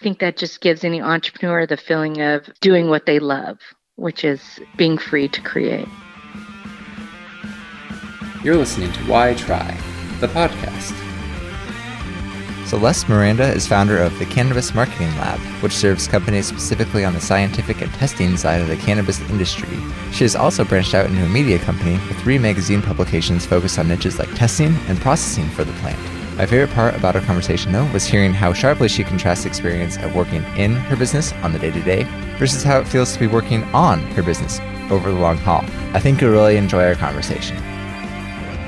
I think that just gives any entrepreneur the feeling of doing what they love, which is being free to create. You're listening to Why Try, the podcast. Celeste Miranda is founder of the Cannabis Marketing Lab, which serves companies specifically on the scientific and testing side of the cannabis industry. She has also branched out into a media company with three magazine publications focused on niches like testing and processing for the plant. My favorite part about our conversation, though, was hearing how sharply she contrasts experience of working in her business on the day to day versus how it feels to be working on her business over the long haul. I think you'll really enjoy our conversation.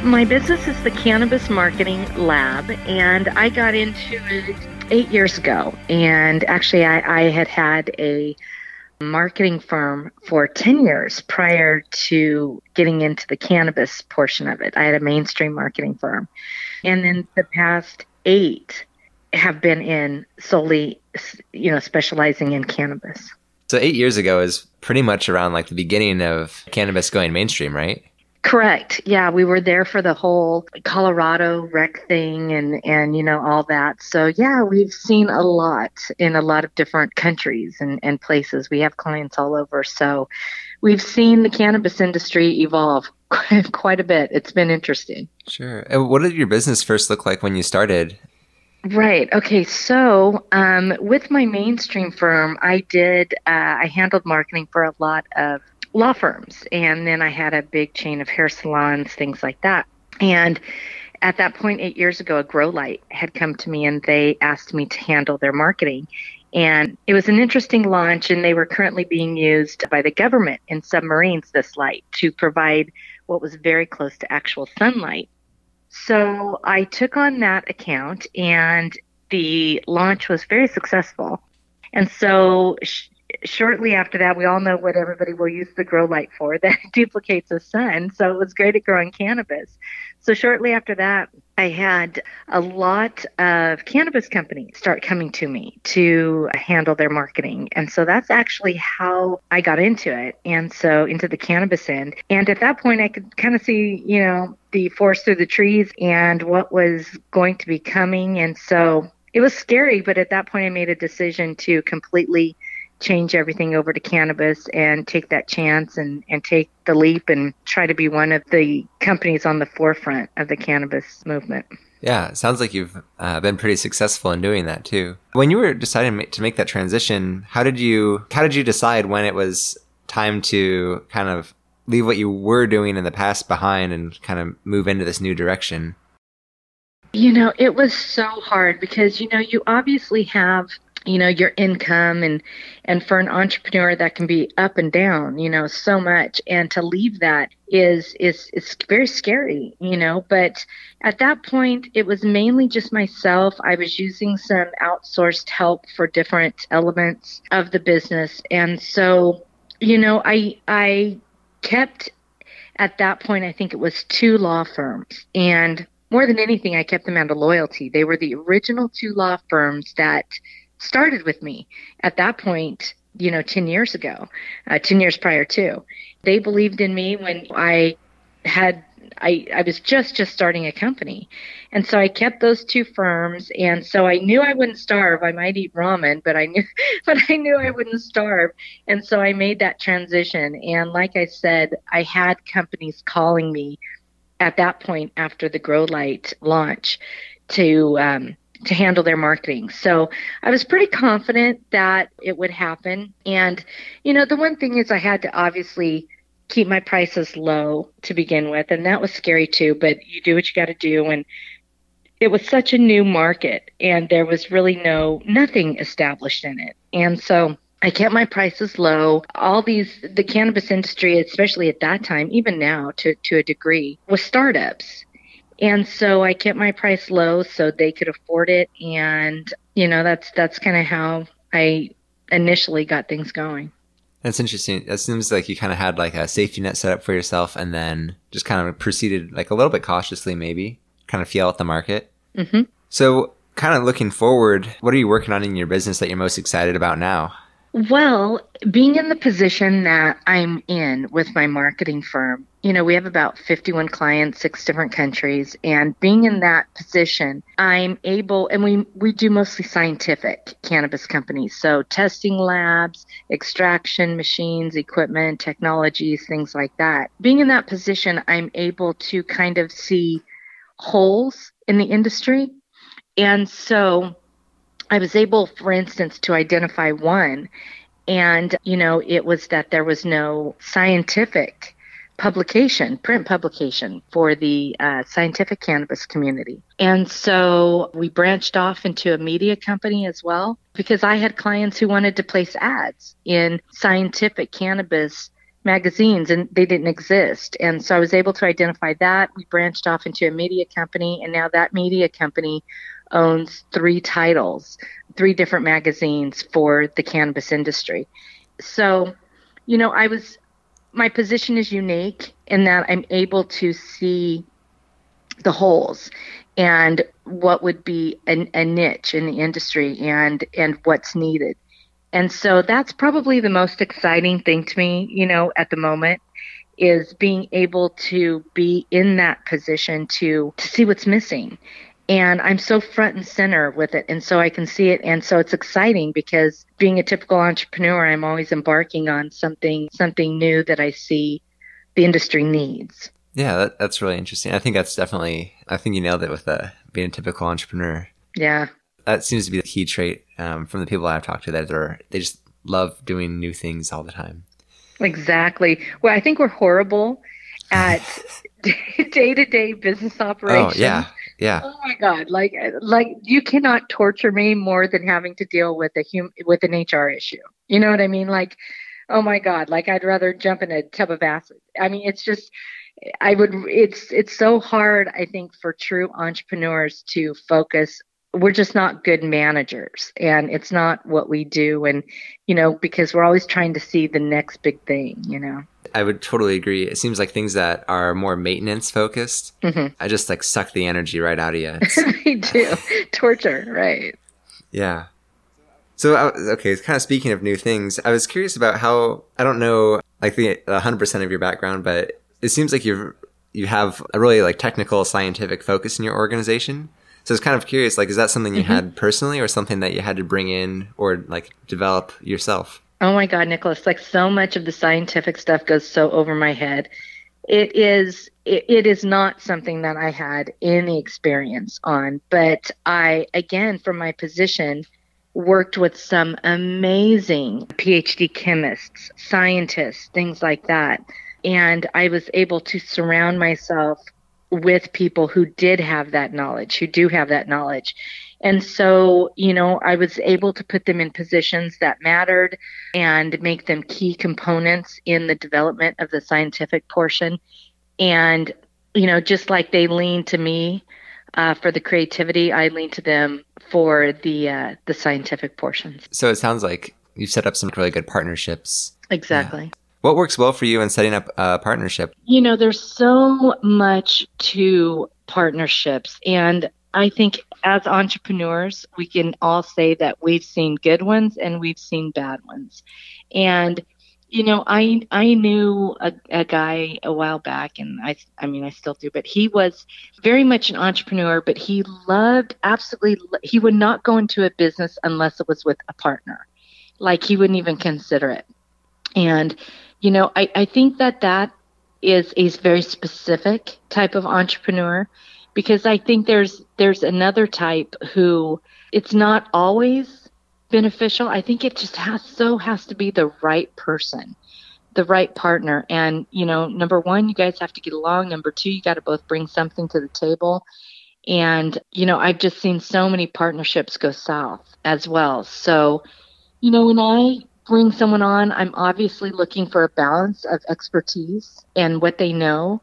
My business is the Cannabis Marketing Lab, and I got into it eight years ago. And actually, I, I had had a marketing firm for 10 years prior to getting into the cannabis portion of it. I had a mainstream marketing firm. And then the past eight have been in solely, you know, specializing in cannabis. So eight years ago is pretty much around like the beginning of cannabis going mainstream, right? Correct. Yeah, we were there for the whole Colorado rec thing and and you know all that. So yeah, we've seen a lot in a lot of different countries and and places. We have clients all over. So we've seen the cannabis industry evolve quite a bit. It's been interesting. Sure. And what did your business first look like when you started? Right. Okay. So, um, with my mainstream firm, I did, uh, I handled marketing for a lot of law firms. And then I had a big chain of hair salons, things like that. And at that point, eight years ago, a grow light had come to me and they asked me to handle their marketing. And it was an interesting launch, and they were currently being used by the government in submarines, this light, to provide what was very close to actual sunlight. So I took on that account, and the launch was very successful. And so shortly after that, we all know what everybody will use the grow light for that duplicates the sun. So it was great at growing cannabis. So shortly after that, I had a lot of cannabis companies start coming to me to handle their marketing. And so that's actually how I got into it. And so into the cannabis end. And at that point, I could kind of see, you know, the forest through the trees and what was going to be coming. And so it was scary, but at that point, I made a decision to completely change everything over to cannabis and take that chance and, and take the leap and try to be one of the companies on the forefront of the cannabis movement. Yeah, it sounds like you've uh, been pretty successful in doing that too. When you were deciding to make that transition, how did you how did you decide when it was time to kind of leave what you were doing in the past behind and kind of move into this new direction? You know, it was so hard because you know, you obviously have you know your income and and for an entrepreneur that can be up and down you know so much. And to leave that is is is very scary you know. But at that point it was mainly just myself. I was using some outsourced help for different elements of the business. And so you know i i kept at that point i think it was two law firms. And more than anything i kept them out of loyalty. They were the original two law firms that started with me at that point, you know, 10 years ago, uh, 10 years prior to. They believed in me when I had I, I was just just starting a company. And so i kept those two firms and so i knew i wouldn't starve. I might eat ramen but i knew but i knew i wouldn't starve. And so i made that transition. And like i said i had companies calling me at that point after the grow light launch to um, to handle their marketing. So I was pretty confident that it would happen. And, you know, the one thing is I had to obviously keep my prices low to begin with. And that was scary too, but you do what you got to do. And it was such a new market and there was really no, nothing established in it. And so I kept my prices low. All these, the cannabis industry, especially at that time, even now to, to a degree, was startups. And so I kept my price low so they could afford it. And, you know, that's, that's kind of how I initially got things going. That's interesting. It seems like you kind of had like a safety net set up for yourself and then just kind of proceeded like a little bit cautiously, maybe kind of feel out the market. Mm-hmm. So, kind of looking forward, what are you working on in your business that you're most excited about now? Well, being in the position that I'm in with my marketing firm, you know, we have about 51 clients, six different countries, and being in that position, I'm able, and we, we do mostly scientific cannabis companies. So testing labs, extraction machines, equipment, technologies, things like that. Being in that position, I'm able to kind of see holes in the industry. And so I was able, for instance, to identify one. And, you know, it was that there was no scientific publication, print publication for the uh, scientific cannabis community. And so we branched off into a media company as well because I had clients who wanted to place ads in scientific cannabis magazines and they didn't exist. And so I was able to identify that. We branched off into a media company, and now that media company owns three titles, three different magazines for the cannabis industry. So, you know, I was, my position is unique in that I'm able to see the holes and what would be a, a niche in the industry and and what's needed. And so that's probably the most exciting thing to me, you know, at the moment is being able to be in that position to to see what's missing and I'm so front and center with it and so I can see it and so it's exciting because being a typical entrepreneur I'm always embarking on something something new that I see the industry needs. Yeah, that, that's really interesting. I think that's definitely I think you nailed it with uh, being a typical entrepreneur. Yeah. That seems to be the key trait um, from the people I've talked to that are they just love doing new things all the time. Exactly. Well, I think we're horrible at day to day business operations. Oh yeah, yeah. Oh my god! Like uh, like you cannot torture me more than having to deal with a hum with an HR issue. You know what I mean? Like, oh my god! Like I'd rather jump in a tub of acid. I mean, it's just. I would. It's it's so hard. I think for true entrepreneurs to focus we're just not good managers and it's not what we do and you know because we're always trying to see the next big thing you know I would totally agree. It seems like things that are more maintenance focused, mm-hmm. I just like suck the energy right out of you. they do. Torture, right. Yeah. So, okay, kind of speaking of new things, I was curious about how, I don't know, like the 100% of your background, but it seems like you you have a really like technical scientific focus in your organization. So I was kind of curious, like, is that something you mm-hmm. had personally or something that you had to bring in or like develop yourself? Oh my God, Nicholas, like so much of the scientific stuff goes so over my head. It is it, it is not something that I had any experience on, but I again from my position worked with some amazing PhD chemists, scientists, things like that. And I was able to surround myself with people who did have that knowledge, who do have that knowledge. And so, you know, I was able to put them in positions that mattered and make them key components in the development of the scientific portion. And, you know, just like they lean to me uh, for the creativity, I lean to them for the uh, the scientific portions. So it sounds like you've set up some really good partnerships. Exactly. Yeah. What works well for you in setting up a partnership? You know, there's so much to partnerships. And I think as entrepreneurs, we can all say that we've seen good ones and we've seen bad ones. And you know, I I knew a, a guy a while back, and I I mean I still do, but he was very much an entrepreneur, but he loved absolutely he would not go into a business unless it was with a partner, like he wouldn't even consider it. And you know, I I think that that is a very specific type of entrepreneur because I think there's there's another type who it's not always beneficial. I think it just has so has to be the right person, the right partner. And, you know, number 1, you guys have to get along. Number 2, you got to both bring something to the table. And, you know, I've just seen so many partnerships go south as well. So, you know, when I bring someone on, I'm obviously looking for a balance of expertise and what they know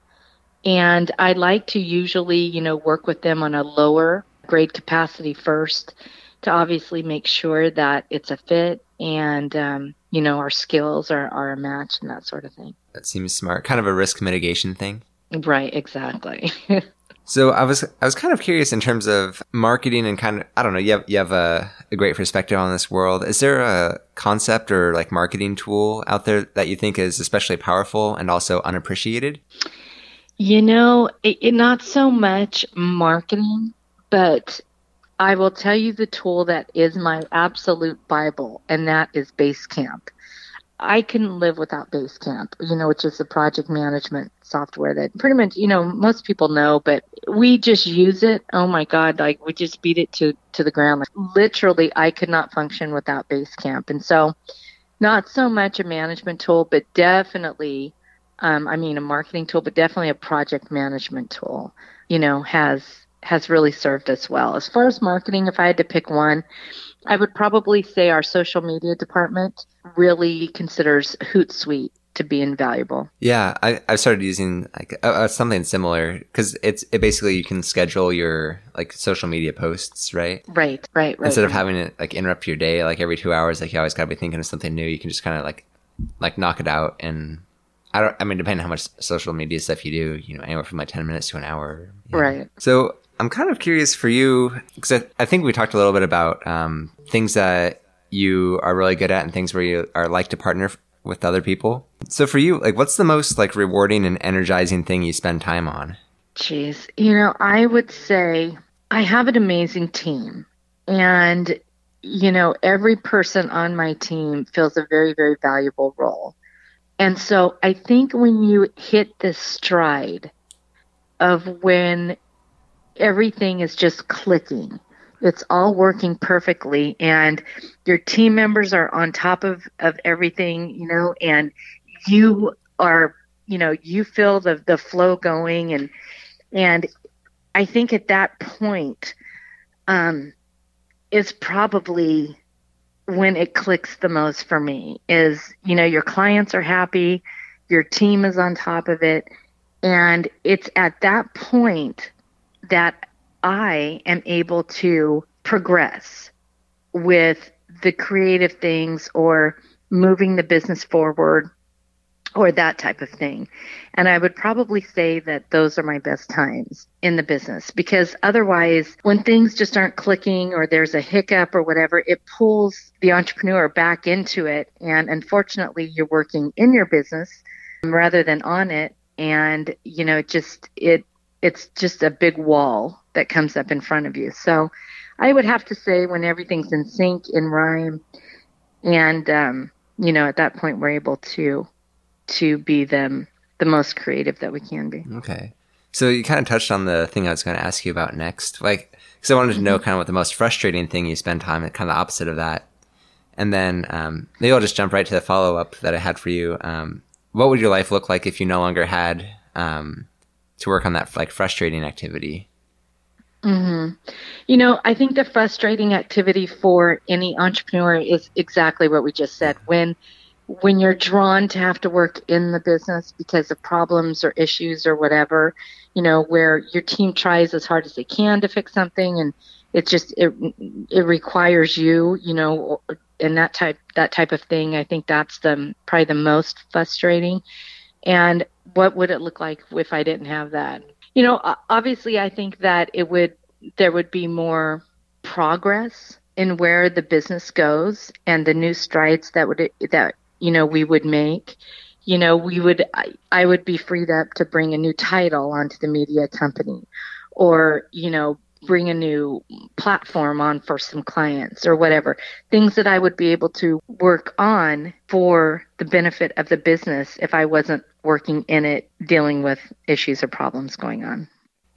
and I like to usually, you know, work with them on a lower grade capacity first to obviously make sure that it's a fit and, um, you know, our skills are, are a match and that sort of thing. That seems smart. Kind of a risk mitigation thing. Right, exactly. So I was I was kind of curious in terms of marketing and kind of I don't know you have you have a, a great perspective on this world. Is there a concept or like marketing tool out there that you think is especially powerful and also unappreciated? You know, it, it, not so much marketing, but I will tell you the tool that is my absolute Bible, and that is Basecamp. I can live without Basecamp, you know, which is the project management software that pretty much, you know, most people know, but we just use it. Oh my God, like we just beat it to, to the ground. Like, literally, I could not function without Basecamp. And so, not so much a management tool, but definitely, um, I mean, a marketing tool, but definitely a project management tool, you know, has has really served us well. As far as marketing, if I had to pick one, I would probably say our social media department really considers Hootsuite to be invaluable. Yeah, I, I've started using like uh, uh something similar because it's it basically you can schedule your like social media posts, right? Right, right, right. Instead of having it like interrupt your day like every two hours, like you always got to be thinking of something new. You can just kind of like like knock it out and I don't. I mean, depending on how much social media stuff you do, you know, anywhere from like ten minutes to an hour. Right. So I'm kind of curious for you because I, I, think we talked a little bit about um, things that you are really good at and things where you are like to partner with other people. So for you, like, what's the most like rewarding and energizing thing you spend time on? Jeez, you know, I would say I have an amazing team, and you know, every person on my team fills a very, very valuable role. And so I think when you hit this stride of when everything is just clicking. It's all working perfectly, and your team members are on top of, of everything, you know, and you are, you know, you feel the, the flow going. And, and I think at that point, um, is probably when it clicks the most for me is you know your clients are happy your team is on top of it and it's at that point that I am able to progress with the creative things or moving the business forward or that type of thing. And I would probably say that those are my best times in the business because otherwise, when things just aren't clicking or there's a hiccup or whatever, it pulls the entrepreneur back into it. And unfortunately, you're working in your business rather than on it. And, you know, just, it, it's just a big wall that comes up in front of you. So I would have to say when everything's in sync, in rhyme, and um, you know, at that point we're able to to be them the most creative that we can be. Okay. So you kind of touched on the thing I was going to ask you about next, like because I wanted to know mm-hmm. kind of what the most frustrating thing you spend time at, kind of the opposite of that, and then um, maybe I'll just jump right to the follow up that I had for you. Um, what would your life look like if you no longer had um, to work on that like frustrating activity? Mm-hmm. You know, I think the frustrating activity for any entrepreneur is exactly what we just said. When when you're drawn to have to work in the business because of problems or issues or whatever, you know, where your team tries as hard as they can to fix something and it just it it requires you, you know, and that type that type of thing. I think that's the probably the most frustrating. And what would it look like if I didn't have that? You know, obviously, I think that it would there would be more progress in where the business goes and the new strides that would that you know we would make. You know, we would I, I would be freed up to bring a new title onto the media company, or you know bring a new platform on for some clients or whatever. Things that I would be able to work on for the benefit of the business if I wasn't working in it dealing with issues or problems going on.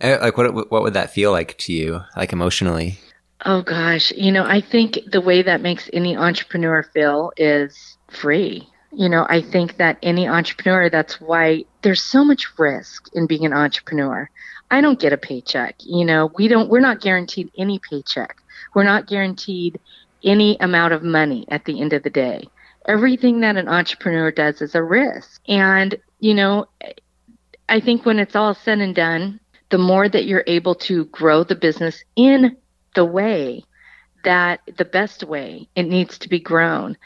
Uh, like what what would that feel like to you like emotionally? Oh gosh, you know, I think the way that makes any entrepreneur feel is free. You know, I think that any entrepreneur that's why there's so much risk in being an entrepreneur. I don't get a paycheck. You know, we don't we're not guaranteed any paycheck. We're not guaranteed any amount of money at the end of the day. Everything that an entrepreneur does is a risk. And, you know, I think when it's all said and done, the more that you're able to grow the business in the way that the best way it needs to be grown,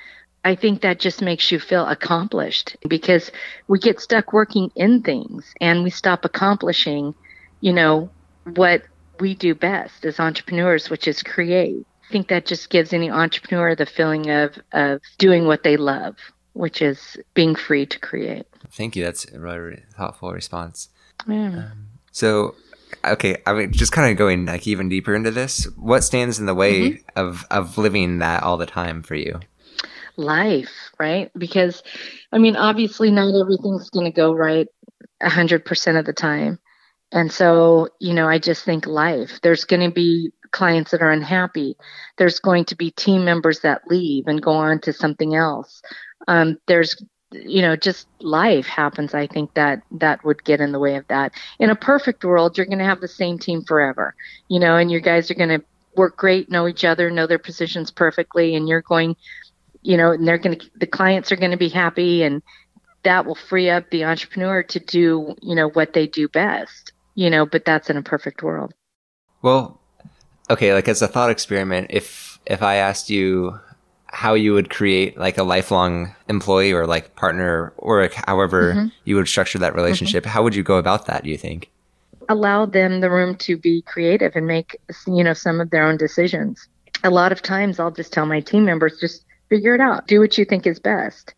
I think that just makes you feel accomplished because we get stuck working in things and we stop accomplishing you know, what we do best as entrepreneurs, which is create. I think that just gives any entrepreneur the feeling of of doing what they love, which is being free to create. Thank you. That's a really, thoughtful response. Yeah. Um, so, okay, I mean, just kind of going like even deeper into this. What stands in the way Mm-hmm. of of living that all the time for you? life, right? Because, I mean, obviously, not everything's going to go right 100% of the time. And so, you know, I just think life. There's going to be clients that are unhappy. There's going to be team members that leave and go on to something else. Um, there's, you know, just life happens. I think that that would get in the way of that. In a perfect world, you're going to have the same team forever, you know, and your guys are going to work great, know each other, know their positions perfectly, and you're going you know, and they're going to, the clients are going to be happy and that will free up the entrepreneur to do, you know, what they do best, you know, but that's in a perfect world. Well, okay, like as a thought experiment, if if I asked you how you would create like a lifelong employee or like partner or however Mm-hmm. you would structure that relationship, how would you go about that, do you think? Allow them the room to be creative and make, you know, some of their own decisions. A lot of times I'll just tell my team members, just figure it out, do what you think is best.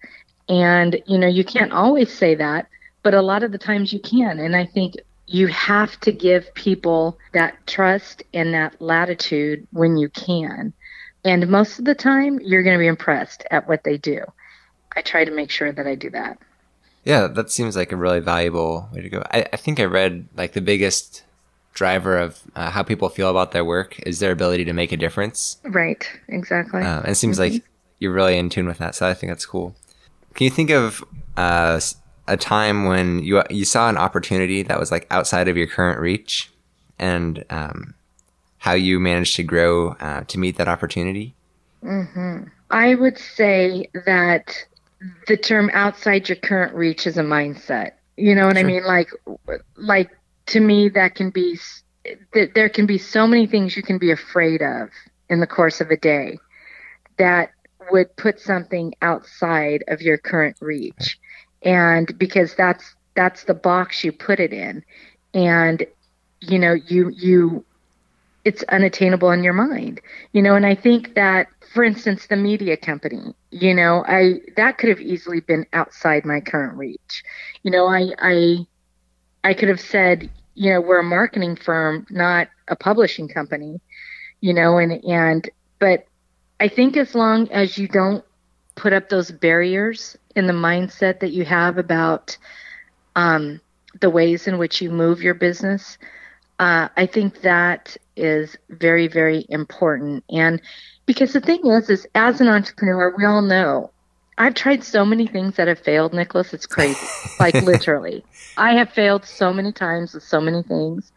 And, you know, you can't always say that, but a lot of the times you can. And I think you have to give people that trust and that latitude when you can. And most of the time, you're going to be impressed at what they do. I try to make sure that I do that. Yeah, that seems like a really valuable way to go. I, I think I read like the biggest driver of uh, how people feel about their work is their ability to make a difference. Right, exactly. Uh, and it seems like you're really in tune with that. So I think that's cool. Can you think of uh, a time when you you saw an opportunity that was like outside of your current reach, and um, how you managed to grow uh, to meet that opportunity? I would say that the term outside your current reach is a mindset. You know what I mean? Like, like to me, that can be that there can be so many things you can be afraid of in the course of a day that would put something outside of your current reach, and because that's that's the box you put it in, and you know you you it's unattainable in your mind you know and i think that for instance the media company you know i that could have easily been outside my current reach. You know i i i could have said you know we're a marketing firm not a publishing company you know and and but i think as long as you don't put up those barriers in the mindset that you have about um, the ways in which you move your business uh, I think that is very, very important. And because the thing is, is as an entrepreneur, we all know I've tried so many things that have failed, Nicholas. It's crazy. like literally, I have failed so many times with so many things.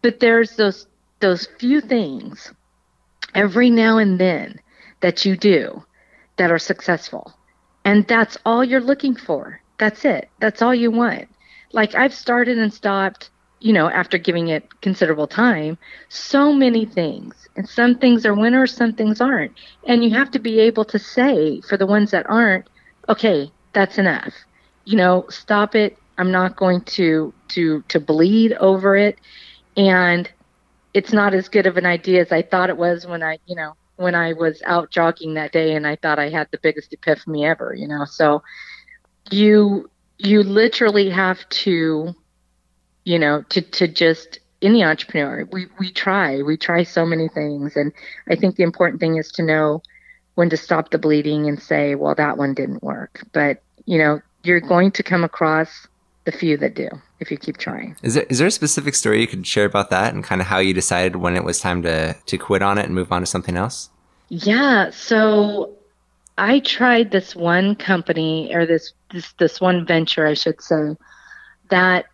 But there's those those few things every now and then that you do that are successful. And that's all you're looking for. That's it. That's all you want. Like I've started and stopped, you know, after giving it considerable time, so many things. And some things are winners, some things aren't. And you have to be able to say for the ones that aren't, okay, that's enough. You know, stop it. I'm not going to to to bleed over it. And it's not as good of an idea as I thought it was when I, you know, when I was out jogging that day and I thought I had the biggest epiphany ever, you know. So you you literally have to you know to to just any entrepreneur we we try we try so many things. And i think the important thing is to know when to stop the bleeding and say well that one didn't work. But you know you're going to come across the few that do if you keep trying Is there is there a specific story you could share about that and kind of how you decided when it was time to to quit on it and move on to something else? Yeah, so I tried this one company or this this this one venture, I should say, that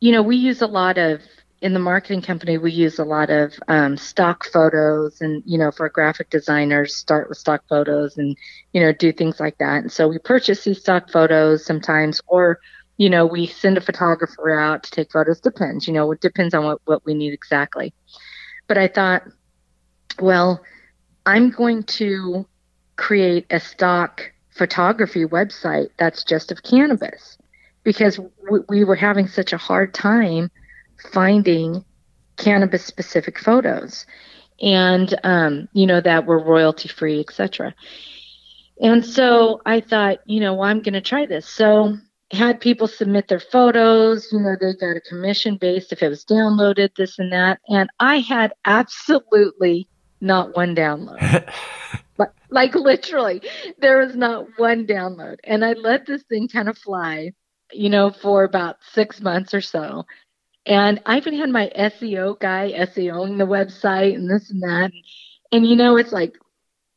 you know we use a lot of in the marketing company we use a lot of um, stock photos and you know for graphic designers start with stock photos and you know do things like that and so we purchase these stock photos sometimes or you know we send a photographer out to take photos. Depends you know it depends on what, what we need exactly. But i thought well I'm going to create a stock photography website that's just of cannabis because w- we were having such a hard time finding cannabis specific photos and um, you know that were royalty free etc and so i thought you know well, i'm going to try this. So had people submit their photos you know they got a commission based if it was downloaded this and that and i had absolutely not one download like, like literally there was not one download and i let this thing kind of fly you know for about six months or so and I even had my SEO guy SEOing the website and this and that. And, you know, it's like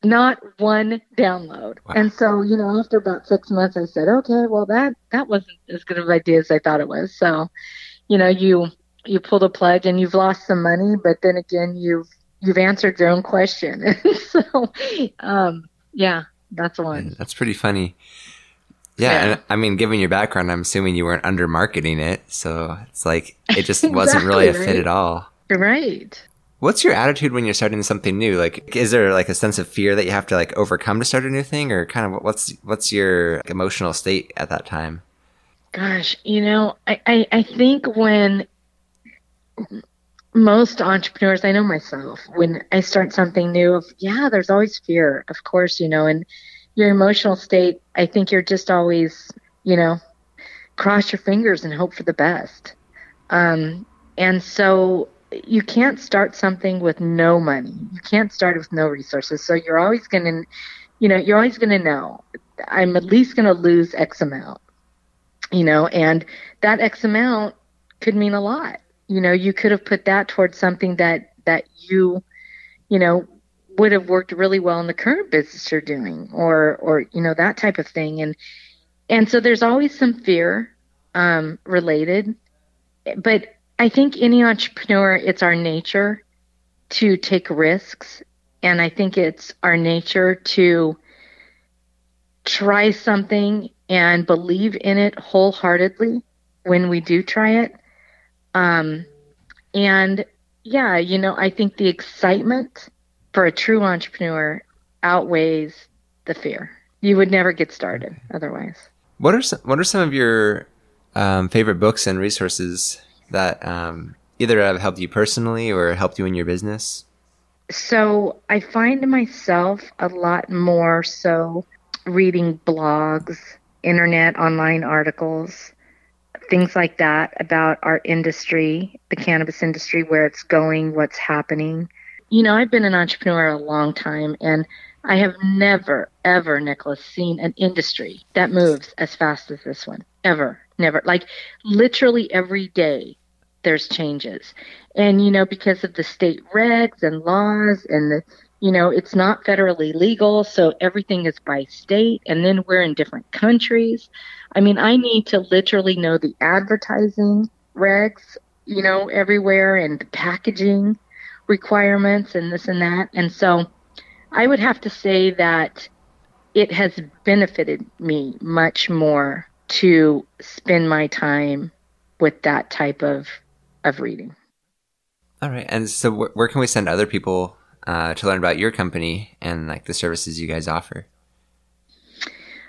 not one download. Wow. And so, you know, after about six months, I said, okay, well, that, that wasn't as good of an idea as I thought it was. So, you know, you, you pull the plug and you've lost some money, but then again, you've, you've answered your own question. so, um, yeah, that's one. That's pretty funny. Yeah, yeah. And, I mean, given your background, I'm assuming you weren't under marketing it, so it's like it just exactly, wasn't really a right? fit at all. Right. What's your attitude when you're starting something new? Like, is there like a sense of fear that you have to like overcome to start a new thing, or kind of what's what's your emotional state at that time? Gosh, you know, I, I, I think when most entrepreneurs, I know myself, when I start something new, of yeah, there's always fear, of course, you know, and your emotional state, I think you're just always, you know, cross your fingers and hope for the best. Um, and so you can't start something with no money. You can't start with no resources. So you're always going to, you know, you're always going to know I'm at least going to lose X amount, you know, and that X amount could mean a lot. You know, you could have put that towards something that, that you, you know, would have worked really well in the current business you're doing or or you know that type of thing and and so there's always some fear um, related but i think any entrepreneur it's our nature to take risks and i think it's our nature to try something and believe in it wholeheartedly when we do try it um, and yeah you know i think the excitement for a true entrepreneur outweighs the fear. You would never get started otherwise. What are some, what are some of your um, favorite books and resources that um, either have helped you personally or helped you in your business? So I find myself a lot more so reading blogs, internet, online articles, things like that about our industry, the cannabis industry, where it's going, what's happening you know, I've been an entrepreneur a long time and I have never, ever, Nicholas, seen an industry that moves as fast as this one. Ever. Never. Like literally every day there's changes. And, you know, because of the state regs and laws and the, you know, it's not federally legal, so everything is by state, and then we're in different countries. I mean, I need to literally know the advertising regs, you know, everywhere and the packaging requirements and this and that. And so I would have to say that it has benefited me much more to spend my time with that type of of reading. All right. And so wh- where can we send other people uh, to learn about your company and like the services you guys offer?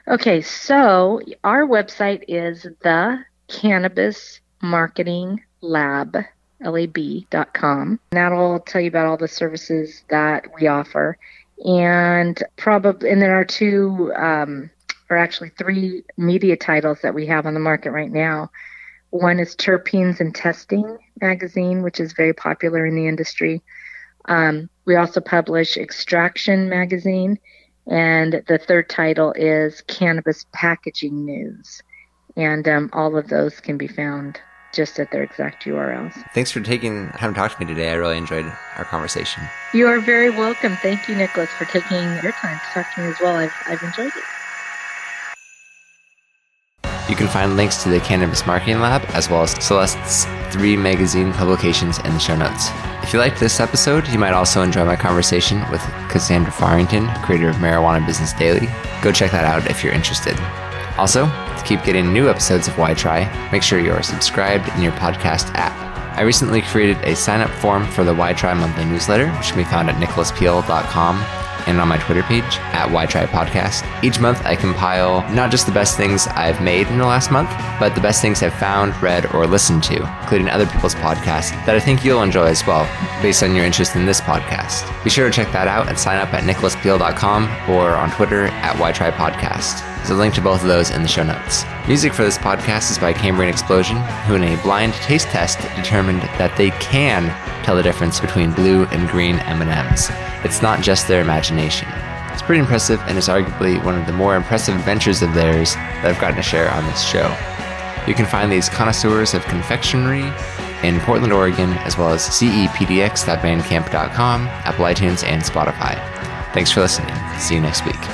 Okay, so our website is the Cannabis Marketing Lab lab.com. That'll tell you about all the services that we offer. And probably, and there are two, um, or actually three media titles that we have on the market right now. One is Terpenes and Testing magazine, which is very popular in the industry. Um, we also publish Extraction magazine, and the third title is Cannabis Packaging News. And um, all of those can be found just at their exact URLs. Thanks for taking time to talk to me today. I really enjoyed our conversation. You are very welcome. Thank you, Nicholas, for taking your time to talk to me as well. I've, I've enjoyed it. You can find links to the Cannabis Marketing Lab as well as Celeste's three magazine publications in the show notes. If you liked this episode, you might also enjoy my conversation with Cassandra Farrington, creator of Marijuana Business Daily. Go check that out if you're interested. Also, to keep getting new episodes of Why Try, make sure you are subscribed in your podcast app. I recently created a sign up form for the Why Try monthly newsletter, which can be found at nicholaspeel.com and on my Twitter page at Why Try Podcast. Each month, I compile not just the best things I've made in the last month, but the best things I've found, read, or listened to, including other people's podcasts that I think you'll enjoy as well, based on your interest in this podcast. Be sure to check that out and sign up at nicholaspeel.com or on Twitter at Why Try Podcast. There's a link to both of those in the show notes. Music for this podcast is by Cambrian Explosion, who in a blind taste test determined that they can tell the difference between blue and green M&Ms. It's not just their imagination. It's pretty impressive and is arguably one of the more impressive adventures of theirs that I've gotten to share on this show. You can find these connoisseurs of confectionery in Portland, Oregon, as well as cepdx.bandcamp.com, Apple iTunes, and Spotify. Thanks for listening. See you next week.